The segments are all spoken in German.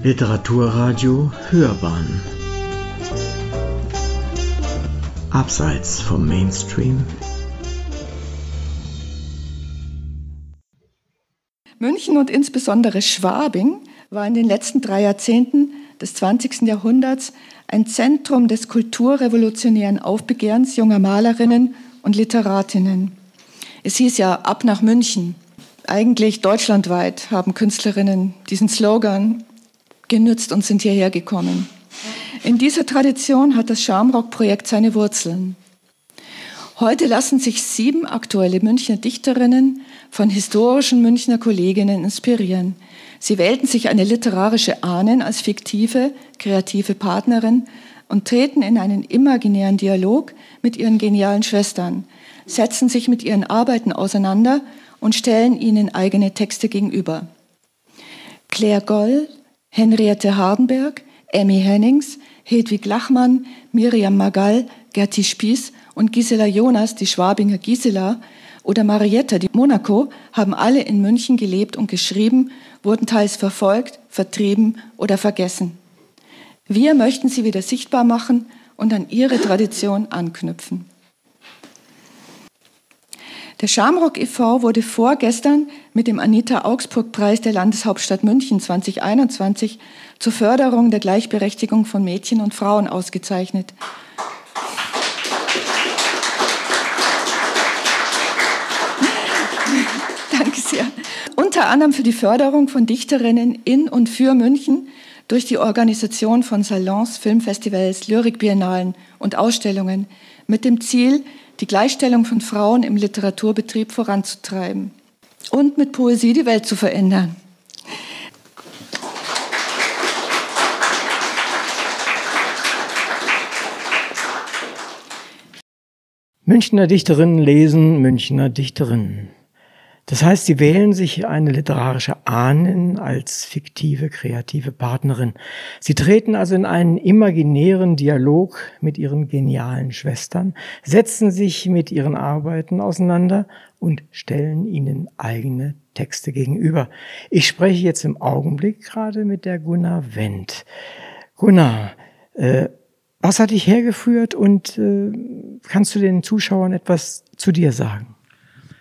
Literaturradio Hörbahn Abseits vom Mainstream München und insbesondere Schwabing war in den letzten drei Jahrzehnten des 20. Jahrhunderts ein Zentrum des kulturrevolutionären Aufbegehrens junger Malerinnen und Literatinnen. Es hieß ja ab nach München. Eigentlich deutschlandweit haben Künstlerinnen diesen Slogan genützt und sind hierher gekommen. In dieser Tradition hat das Schamrock-Projekt seine Wurzeln. Heute lassen sich sieben aktuelle Münchner Dichterinnen von historischen Münchner Kolleginnen inspirieren. Sie wählten sich eine literarische Ahnen als fiktive, kreative Partnerin und treten in einen imaginären Dialog mit ihren genialen Schwestern, setzen sich mit ihren Arbeiten auseinander und stellen ihnen eigene Texte gegenüber. Claire Goll, Henriette Hardenberg, Emmy Hennings, Hedwig Lachmann, Miriam Magall, Gerti Spieß und Gisela Jonas, die Schwabinger Gisela, oder Marietta, die Monaco, haben alle in München gelebt und geschrieben, wurden teils verfolgt, vertrieben oder vergessen. Wir möchten sie wieder sichtbar machen und an ihre Tradition anknüpfen. Der Schamrock e.V. wurde vorgestern mit dem Anita Augsburg Preis der Landeshauptstadt München 2021 zur Förderung der Gleichberechtigung von Mädchen und Frauen ausgezeichnet. Danke sehr. Unter anderem für die Förderung von Dichterinnen in und für München durch die Organisation von Salons, Filmfestivals, Lyrikbiennalen und Ausstellungen mit dem Ziel, die Gleichstellung von Frauen im Literaturbetrieb voranzutreiben und mit Poesie die Welt zu verändern. Münchner Dichterinnen lesen Münchner Dichterinnen. Das heißt, sie wählen sich eine literarische Ahnen als fiktive, kreative Partnerin. Sie treten also in einen imaginären Dialog mit ihren genialen Schwestern, setzen sich mit ihren Arbeiten auseinander und stellen ihnen eigene Texte gegenüber. Ich spreche jetzt im Augenblick gerade mit der Gunnar Wendt. Gunnar, äh, was hat dich hergeführt und äh, kannst du den Zuschauern etwas zu dir sagen?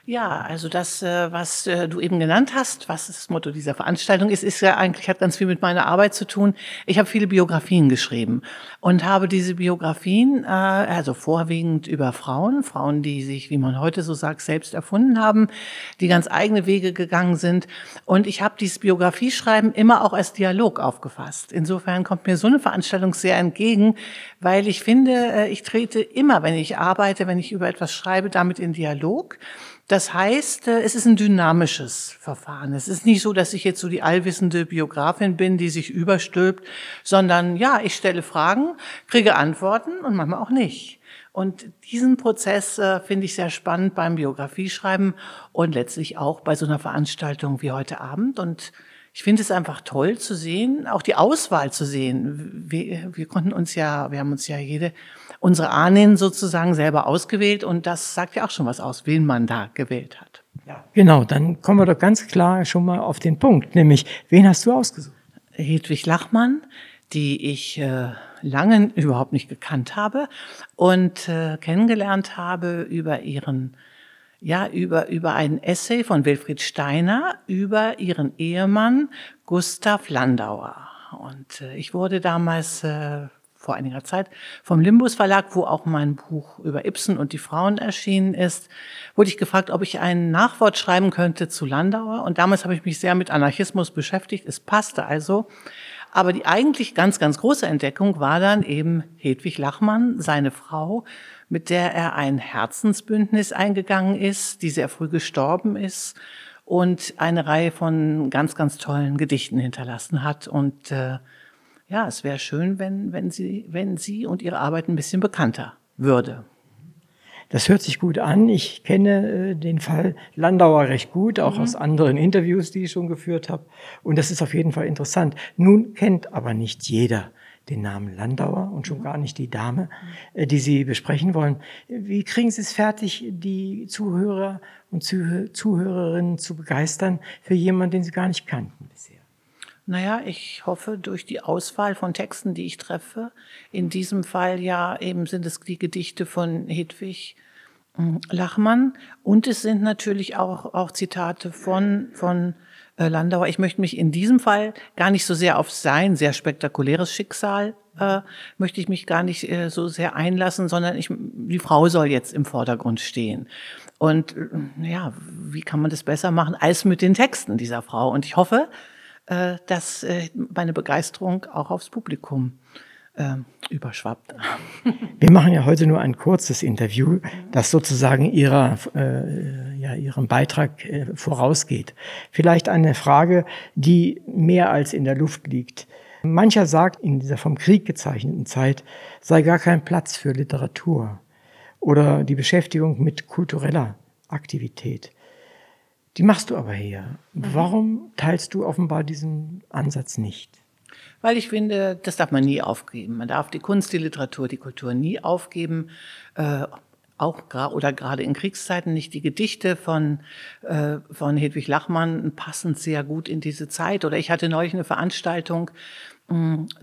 Ja, also das, äh, was äh, du eben genannt hast, was das Motto dieser Veranstaltung ist, ist ja eigentlich, hat ganz viel mit meiner Arbeit zu tun. Ich habe viele Biografien geschrieben und habe diese Biografien, äh, also vorwiegend über Frauen, Frauen, die sich, wie man heute so sagt, selbst erfunden haben, die ganz eigene Wege gegangen sind. Und ich habe dieses Biografieschreiben immer auch als Dialog aufgefasst. Insofern kommt mir so eine Veranstaltung sehr entgegen, weil ich finde, ich trete immer, wenn ich arbeite, wenn ich über etwas schreibe, damit in Dialog. Das heißt, äh, es ist ein dynamisches Verfahren. Es ist nicht so, dass ich jetzt so die allwissende Biografin bin, die sich überstülpt, sondern ja, ich stelle Fragen, kriege Antworten und manchmal auch nicht. Und diesen Prozess äh, finde ich sehr spannend beim Biografieschreiben und letztlich auch bei so einer Veranstaltung wie heute Abend. Und ich finde es einfach toll zu sehen, auch die Auswahl zu sehen. Wir, wir konnten uns ja, wir haben uns ja jede unsere Ahnen sozusagen selber ausgewählt und das sagt ja auch schon was aus, wen man da gewählt hat. Ja. Genau, dann kommen wir doch ganz klar schon mal auf den Punkt, nämlich wen hast du ausgesucht? Hedwig Lachmann, die ich äh, lange überhaupt nicht gekannt habe und äh, kennengelernt habe über ihren ja, über, über einen Essay von Wilfried Steiner über ihren Ehemann Gustav Landauer. Und äh, ich wurde damals äh, vor einiger Zeit vom Limbus Verlag, wo auch mein Buch über Ibsen und die Frauen erschienen ist, wurde ich gefragt, ob ich ein Nachwort schreiben könnte zu Landauer. Und damals habe ich mich sehr mit Anarchismus beschäftigt. Es passte also. Aber die eigentlich ganz, ganz große Entdeckung war dann eben Hedwig Lachmann, seine Frau, mit der er ein Herzensbündnis eingegangen ist, die sehr früh gestorben ist und eine Reihe von ganz, ganz tollen Gedichten hinterlassen hat. Und äh, ja, es wäre schön, wenn, wenn, sie, wenn sie und ihre Arbeit ein bisschen bekannter würde. Das hört sich gut an. Ich kenne äh, den Fall Landauer recht gut, auch mhm. aus anderen Interviews, die ich schon geführt habe. Und das ist auf jeden Fall interessant. Nun kennt aber nicht jeder den Namen Landauer und schon mhm. gar nicht die Dame, äh, die Sie besprechen wollen. Wie kriegen Sie es fertig, die Zuhörer und Zuhörerinnen zu begeistern für jemanden, den Sie gar nicht kannten bisher? Naja, ich hoffe durch die Auswahl von Texten, die ich treffe, in diesem Fall ja eben sind es die Gedichte von Hedwig hm, Lachmann und es sind natürlich auch, auch Zitate von, von äh, Landauer. Ich möchte mich in diesem Fall gar nicht so sehr auf sein sehr spektakuläres Schicksal äh, möchte ich mich gar nicht äh, so sehr einlassen, sondern ich, die Frau soll jetzt im Vordergrund stehen. Und äh, ja, wie kann man das besser machen als mit den Texten dieser Frau? Und ich hoffe, äh, dass äh, meine Begeisterung auch aufs Publikum äh, überschwappt. Wir machen ja heute nur ein kurzes Interview, das sozusagen ihrer, äh, ja, ihrem Beitrag äh, vorausgeht. Vielleicht eine Frage, die mehr als in der Luft liegt. Mancher sagt, in dieser vom Krieg gezeichneten Zeit sei gar kein Platz für Literatur oder die Beschäftigung mit kultureller Aktivität. Die machst du aber hier. Mhm. Warum teilst du offenbar diesen Ansatz nicht? Weil ich finde, das darf man nie aufgeben. Man darf die Kunst, die Literatur, die Kultur nie aufgeben. Äh, auch oder gerade in Kriegszeiten nicht die Gedichte von, äh, von Hedwig Lachmann passen sehr gut in diese Zeit. Oder ich hatte neulich eine Veranstaltung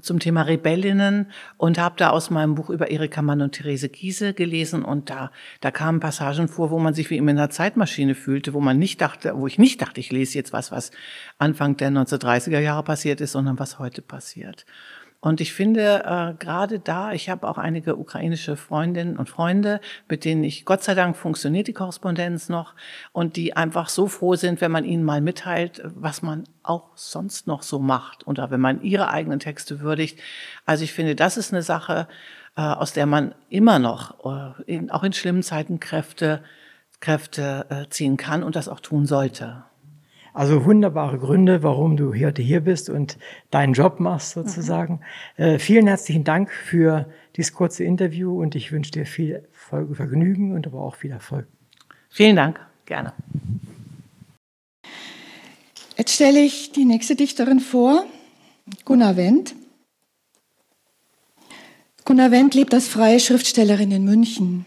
zum Thema Rebellinnen und habe da aus meinem Buch über Erika Mann und Therese Giese gelesen und da da kamen Passagen vor, wo man sich wie in einer Zeitmaschine fühlte, wo man nicht dachte, wo ich nicht dachte, ich lese jetzt was, was Anfang der 1930er Jahre passiert ist, sondern was heute passiert. Und ich finde äh, gerade da, ich habe auch einige ukrainische Freundinnen und Freunde, mit denen ich, Gott sei Dank funktioniert die Korrespondenz noch und die einfach so froh sind, wenn man ihnen mal mitteilt, was man auch sonst noch so macht oder wenn man ihre eigenen Texte würdigt. Also ich finde, das ist eine Sache, äh, aus der man immer noch, äh, in, auch in schlimmen Zeiten Kräfte, Kräfte äh, ziehen kann und das auch tun sollte. Also wunderbare Gründe, warum du heute hier bist und deinen Job machst sozusagen. Mhm. Äh, vielen herzlichen Dank für dieses kurze Interview und ich wünsche dir viel Vergnügen und aber auch viel Erfolg. Vielen Dank, gerne. Jetzt stelle ich die nächste Dichterin vor, Gunnar Wendt. Gunnar Wendt lebt als freie Schriftstellerin in München.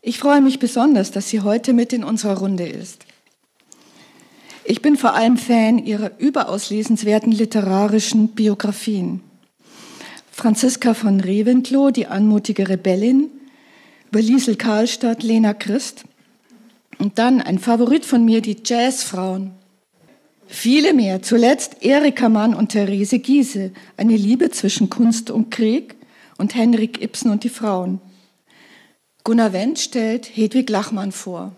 Ich freue mich besonders, dass sie heute mit in unserer Runde ist. Ich bin vor allem Fan ihrer überaus lesenswerten literarischen Biografien. Franziska von Reventlow, die anmutige Rebellin, über Liesel Karlstadt, Lena Christ. Und dann ein Favorit von mir, die Jazzfrauen. Viele mehr, zuletzt Erika Mann und Therese Giese, eine Liebe zwischen Kunst und Krieg und Henrik Ibsen und die Frauen. Gunnar Wendt stellt Hedwig Lachmann vor.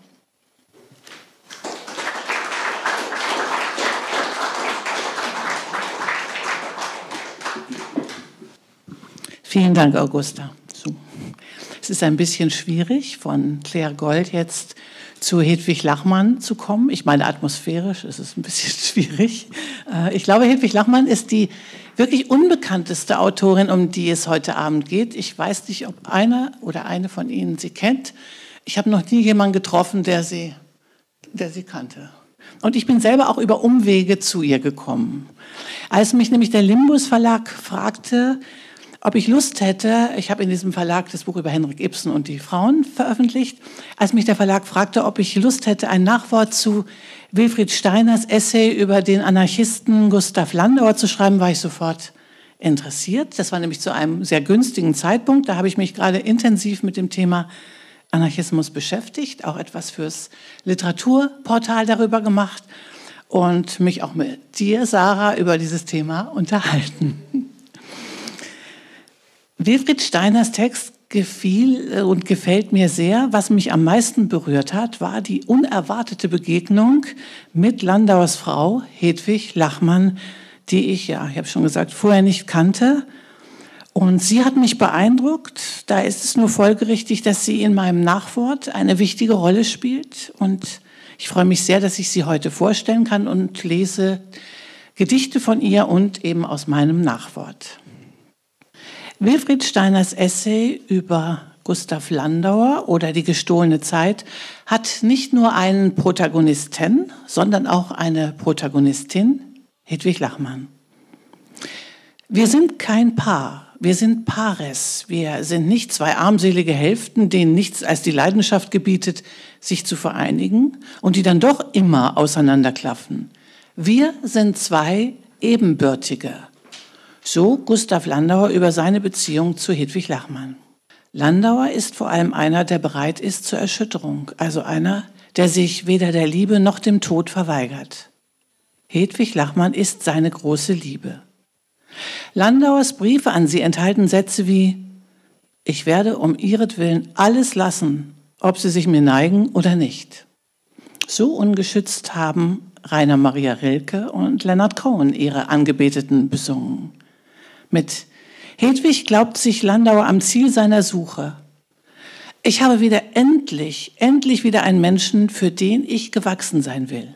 Vielen Dank, Augusta. So. Es ist ein bisschen schwierig, von Claire Gold jetzt zu Hedwig Lachmann zu kommen. Ich meine, atmosphärisch ist es ein bisschen schwierig. Äh, ich glaube, Hedwig Lachmann ist die wirklich unbekannteste Autorin, um die es heute Abend geht. Ich weiß nicht, ob einer oder eine von Ihnen sie kennt. Ich habe noch nie jemanden getroffen, der sie, der sie kannte. Und ich bin selber auch über Umwege zu ihr gekommen. Als mich nämlich der Limbus Verlag fragte, ob ich Lust hätte, ich habe in diesem Verlag das Buch über Henrik Ibsen und die Frauen veröffentlicht, als mich der Verlag fragte, ob ich Lust hätte, ein Nachwort zu Wilfried Steiners Essay über den Anarchisten Gustav Landauer zu schreiben, war ich sofort interessiert. Das war nämlich zu einem sehr günstigen Zeitpunkt. Da habe ich mich gerade intensiv mit dem Thema Anarchismus beschäftigt, auch etwas fürs Literaturportal darüber gemacht und mich auch mit dir, Sarah, über dieses Thema unterhalten. Wilfried Steiners Text gefiel äh, und gefällt mir sehr. Was mich am meisten berührt hat, war die unerwartete Begegnung mit Landauers Frau Hedwig Lachmann, die ich, ja, ich habe schon gesagt, vorher nicht kannte. Und sie hat mich beeindruckt. Da ist es nur folgerichtig, dass sie in meinem Nachwort eine wichtige Rolle spielt. Und ich freue mich sehr, dass ich sie heute vorstellen kann und lese Gedichte von ihr und eben aus meinem Nachwort. Wilfried Steiners Essay über Gustav Landauer oder die gestohlene Zeit hat nicht nur einen Protagonisten, sondern auch eine Protagonistin, Hedwig Lachmann. Wir sind kein Paar, wir sind Pares. Wir sind nicht zwei armselige Hälften, denen nichts als die Leidenschaft gebietet, sich zu vereinigen und die dann doch immer auseinanderklaffen. Wir sind zwei Ebenbürtige. So Gustav Landauer über seine Beziehung zu Hedwig Lachmann. Landauer ist vor allem einer, der bereit ist zur Erschütterung, also einer, der sich weder der Liebe noch dem Tod verweigert. Hedwig Lachmann ist seine große Liebe. Landauers Briefe an sie enthalten Sätze wie Ich werde um ihretwillen alles lassen, ob sie sich mir neigen oder nicht. So ungeschützt haben Rainer Maria Rilke und Leonard Cohen ihre Angebeteten besungen. Mit Hedwig glaubt sich Landauer am Ziel seiner Suche. Ich habe wieder endlich, endlich wieder einen Menschen, für den ich gewachsen sein will.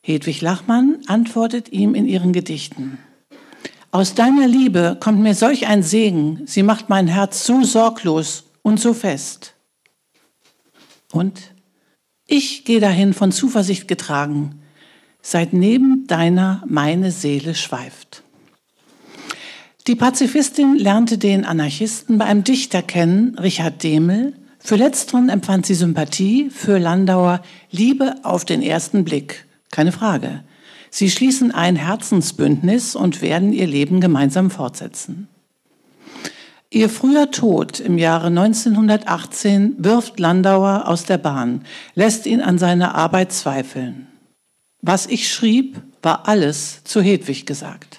Hedwig Lachmann antwortet ihm in ihren Gedichten. Aus deiner Liebe kommt mir solch ein Segen, sie macht mein Herz so sorglos und so fest. Und ich gehe dahin von Zuversicht getragen, seit neben deiner meine Seele schweift. Die Pazifistin lernte den Anarchisten bei einem Dichter kennen, Richard Demel. Für letzteren empfand sie Sympathie, für Landauer Liebe auf den ersten Blick. Keine Frage. Sie schließen ein Herzensbündnis und werden ihr Leben gemeinsam fortsetzen. Ihr früher Tod im Jahre 1918 wirft Landauer aus der Bahn, lässt ihn an seiner Arbeit zweifeln. Was ich schrieb, war alles zu Hedwig gesagt.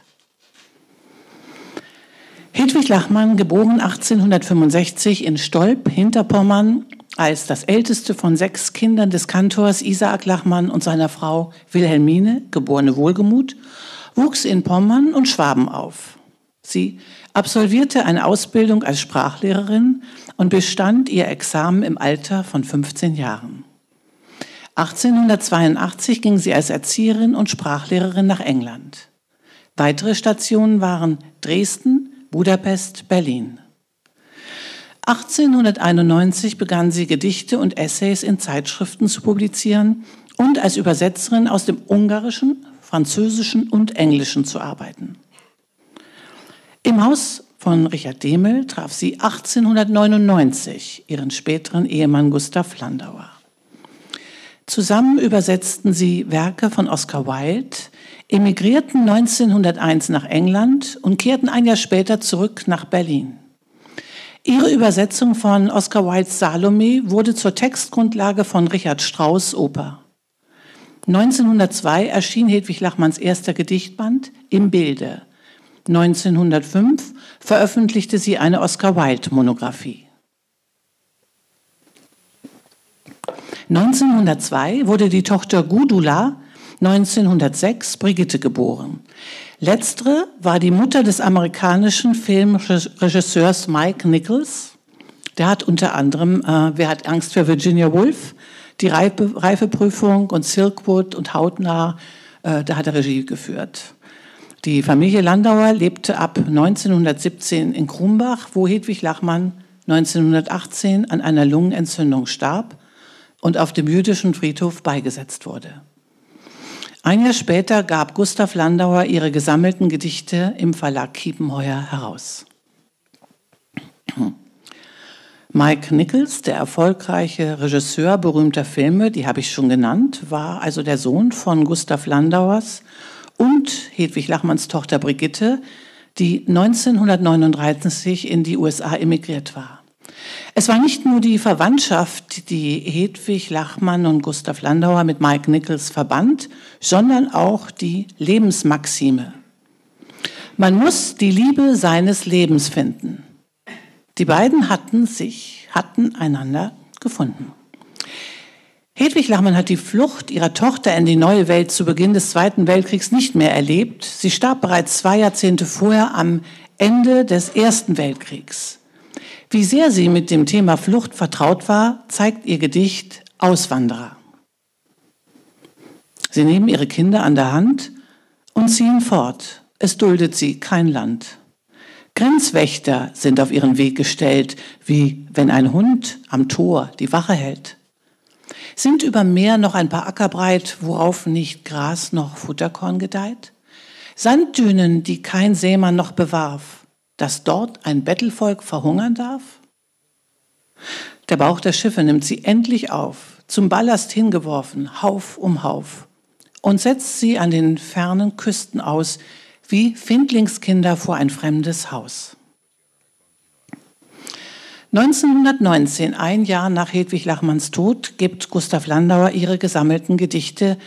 Hedwig Lachmann, geboren 1865 in Stolp, Hinterpommern, als das älteste von sechs Kindern des Kantors Isaak Lachmann und seiner Frau Wilhelmine, geborene Wohlgemuth, wuchs in Pommern und Schwaben auf. Sie absolvierte eine Ausbildung als Sprachlehrerin und bestand ihr Examen im Alter von 15 Jahren. 1882 ging sie als Erzieherin und Sprachlehrerin nach England. Weitere Stationen waren Dresden, Budapest, Berlin. 1891 begann sie Gedichte und Essays in Zeitschriften zu publizieren und als Übersetzerin aus dem Ungarischen, Französischen und Englischen zu arbeiten. Im Haus von Richard Demel traf sie 1899 ihren späteren Ehemann Gustav Landauer. Zusammen übersetzten sie Werke von Oscar Wilde, emigrierten 1901 nach England und kehrten ein Jahr später zurück nach Berlin. Ihre Übersetzung von Oscar Wildes Salome wurde zur Textgrundlage von Richard Strauss Oper. 1902 erschien Hedwig Lachmanns erster Gedichtband Im Bilde. 1905 veröffentlichte sie eine Oscar Wilde Monographie. 1902 wurde die Tochter Gudula 1906 Brigitte geboren. Letztere war die Mutter des amerikanischen Filmregisseurs Mike Nichols. Der hat unter anderem äh, Wer hat Angst für Virginia Woolf, die Reife, Reifeprüfung und Silkwood und Hautnah, äh, da hat er Regie geführt. Die Familie Landauer lebte ab 1917 in Krumbach, wo Hedwig Lachmann 1918 an einer Lungenentzündung starb und auf dem jüdischen Friedhof beigesetzt wurde. Ein Jahr später gab Gustav Landauer ihre gesammelten Gedichte im Verlag Kiepenheuer heraus. Mike Nichols, der erfolgreiche Regisseur berühmter Filme, die habe ich schon genannt, war also der Sohn von Gustav Landauers und Hedwig Lachmanns Tochter Brigitte, die 1939 in die USA emigriert war. Es war nicht nur die Verwandtschaft, die Hedwig Lachmann und Gustav Landauer mit Mike Nichols verband, sondern auch die Lebensmaxime. Man muss die Liebe seines Lebens finden. Die beiden hatten sich, hatten einander gefunden. Hedwig Lachmann hat die Flucht ihrer Tochter in die neue Welt zu Beginn des Zweiten Weltkriegs nicht mehr erlebt. Sie starb bereits zwei Jahrzehnte vorher am Ende des Ersten Weltkriegs. Wie sehr sie mit dem Thema Flucht vertraut war, zeigt ihr Gedicht Auswanderer. Sie nehmen ihre Kinder an der Hand und ziehen fort. Es duldet sie kein Land. Grenzwächter sind auf ihren Weg gestellt, wie wenn ein Hund am Tor die Wache hält. Sind über Meer noch ein paar Acker breit, worauf nicht Gras noch Futterkorn gedeiht? Sanddünen, die kein Seemann noch bewarf, dass dort ein Bettelvolk verhungern darf? Der Bauch der Schiffe nimmt sie endlich auf, zum Ballast hingeworfen, Hauf um Hauf. und setzt sie an den fernen Küsten aus, wie Findlingskinder vor ein fremdes Haus. 1919, ein Jahr nach Hedwig Lachmanns Tod, gibt Gustav Landauer ihre gesammelten Gedichte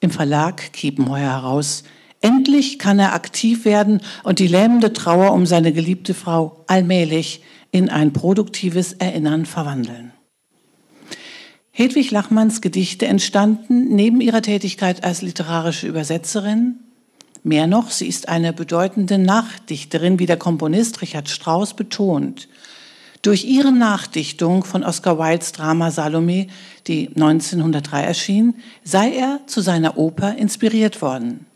im Verlag Kiepenheuer heraus. Endlich kann er aktiv werden und die lähmende Trauer um seine geliebte Frau allmählich in ein produktives Erinnern verwandeln. Hedwig Lachmanns Gedichte entstanden neben ihrer Tätigkeit als literarische Übersetzerin. Mehr noch, sie ist eine bedeutende Nachdichterin, wie der Komponist Richard Strauss betont. Durch ihre Nachdichtung von Oscar Wildes Drama Salome, die 1903 erschien, sei er zu seiner Oper inspiriert worden.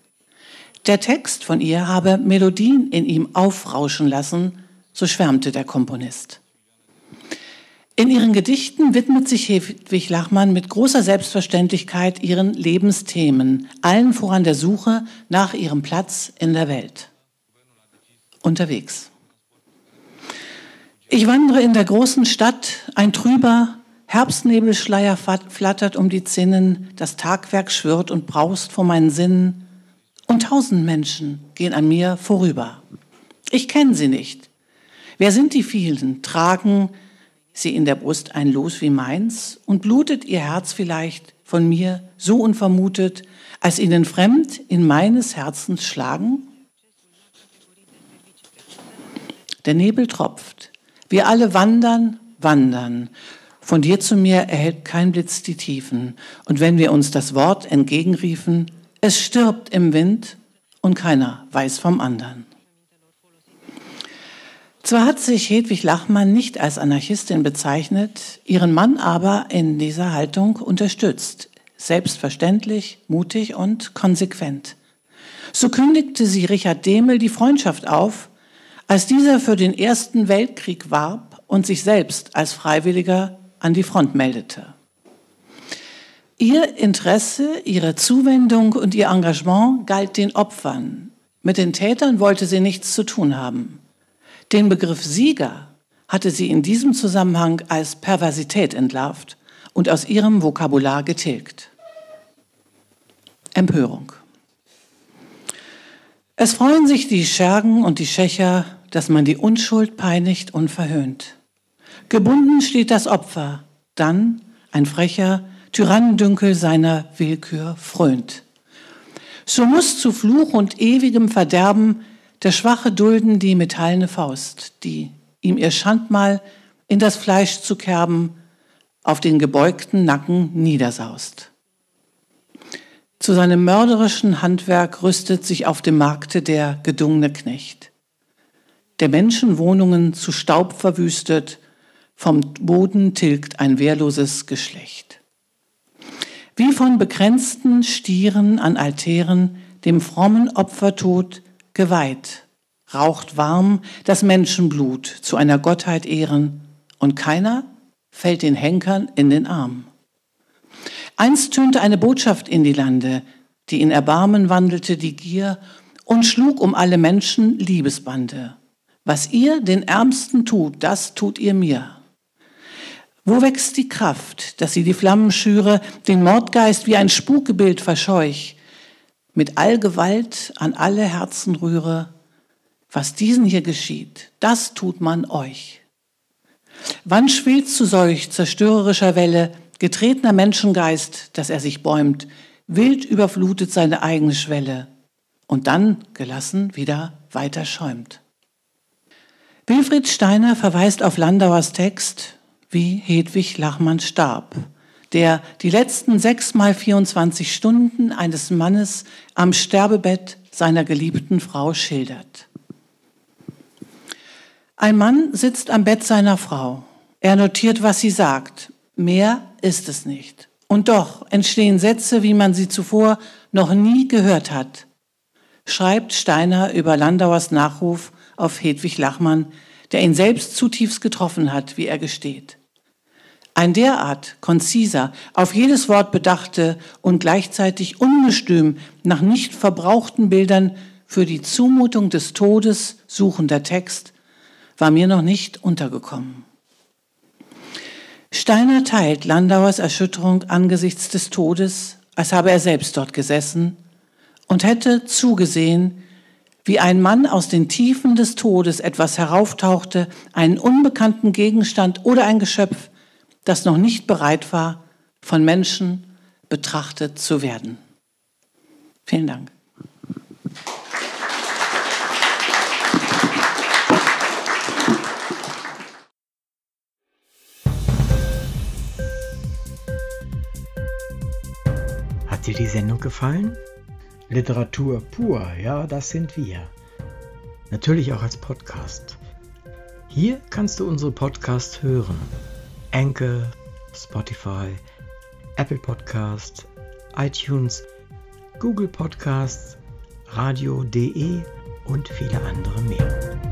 Der Text von ihr habe Melodien in ihm aufrauschen lassen, so schwärmte der Komponist. In ihren Gedichten widmet sich Hedwig Lachmann mit großer Selbstverständlichkeit ihren Lebensthemen, allen voran der Suche nach ihrem Platz in der Welt. Unterwegs. Ich wandere in der großen Stadt, ein trüber Herbstnebelschleier flattert um die Zinnen, das Tagwerk schwirrt und braust vor meinen Sinnen, und tausend Menschen gehen an mir vorüber. Ich kenne sie nicht. Wer sind die vielen? Tragen sie in der Brust ein Los wie meins und blutet ihr Herz vielleicht von mir so unvermutet, als ihnen fremd in meines Herzens schlagen? Der Nebel tropft, wir alle wandern, wandern. Von dir zu mir erhält kein Blitz die Tiefen. Und wenn wir uns das Wort entgegenriefen, es stirbt im Wind und keiner weiß vom anderen. Zwar hat sich Hedwig Lachmann nicht als Anarchistin bezeichnet, ihren Mann aber in dieser Haltung unterstützt. Selbstverständlich, mutig und konsequent. So kündigte sie Richard Demel die Freundschaft auf, als dieser für den Ersten Weltkrieg warb und sich selbst als Freiwilliger an die Front meldete. Ihr Interesse, ihre Zuwendung und ihr Engagement galt den Opfern. Mit den Tätern wollte sie nichts zu tun haben. Den Begriff Sieger hatte sie in diesem Zusammenhang als Perversität entlarvt und aus ihrem Vokabular getilgt. Empörung. Es freuen sich die Schergen und die Schächer, dass man die Unschuld peinigt und verhöhnt. Gebunden steht das Opfer, dann ein frecher Tyrannendünkel seiner Willkür frönt. So muss zu Fluch und ewigem Verderben der Schwache dulden die metallene Faust, die ihm ihr Schandmal in das Fleisch zu kerben, auf den gebeugten Nacken niedersaust. Zu seinem mörderischen Handwerk rüstet sich auf dem Markte der gedungene Knecht der Menschenwohnungen zu Staub verwüstet, vom Boden tilgt ein wehrloses Geschlecht. Wie von begrenzten Stieren an Altären dem frommen Opfertod geweiht, raucht warm das Menschenblut zu einer Gottheit ehren, und keiner fällt den Henkern in den Arm. Einst tönte eine Botschaft in die Lande, die in Erbarmen wandelte die Gier und schlug um alle Menschen Liebesbande. Was ihr den Ärmsten tut, das tut ihr mir. Wo wächst die Kraft, dass sie die Flammen schüre, den Mordgeist wie ein Spukgebild verscheuch, mit Allgewalt an alle Herzen rühre? Was diesen hier geschieht, das tut man euch. Wann schwillt zu solch zerstörerischer Welle getretener Menschengeist, dass er sich bäumt, wild überflutet seine eigene Schwelle und dann gelassen wieder weiter schäumt? Wilfried Steiner verweist auf Landauers Text, wie Hedwig Lachmann starb, der die letzten sechs mal 24 Stunden eines Mannes am Sterbebett seiner geliebten Frau schildert. Ein Mann sitzt am Bett seiner Frau. Er notiert, was sie sagt. Mehr ist es nicht. Und doch entstehen Sätze, wie man sie zuvor noch nie gehört hat. Schreibt Steiner über Landauers Nachruf auf Hedwig Lachmann, der ihn selbst zutiefst getroffen hat, wie er gesteht. Ein derart konziser, auf jedes Wort bedachte und gleichzeitig ungestüm nach nicht verbrauchten Bildern für die Zumutung des Todes suchender Text war mir noch nicht untergekommen. Steiner teilt Landauers Erschütterung angesichts des Todes, als habe er selbst dort gesessen und hätte zugesehen, wie ein Mann aus den Tiefen des Todes etwas herauftauchte, einen unbekannten Gegenstand oder ein Geschöpf, das noch nicht bereit war, von Menschen betrachtet zu werden. Vielen Dank. Hat dir die Sendung gefallen? Literatur pur, ja, das sind wir. Natürlich auch als Podcast. Hier kannst du unsere Podcasts hören. Anchor, Spotify, Apple Podcast, iTunes, Google Podcasts, radio.de und viele andere mehr.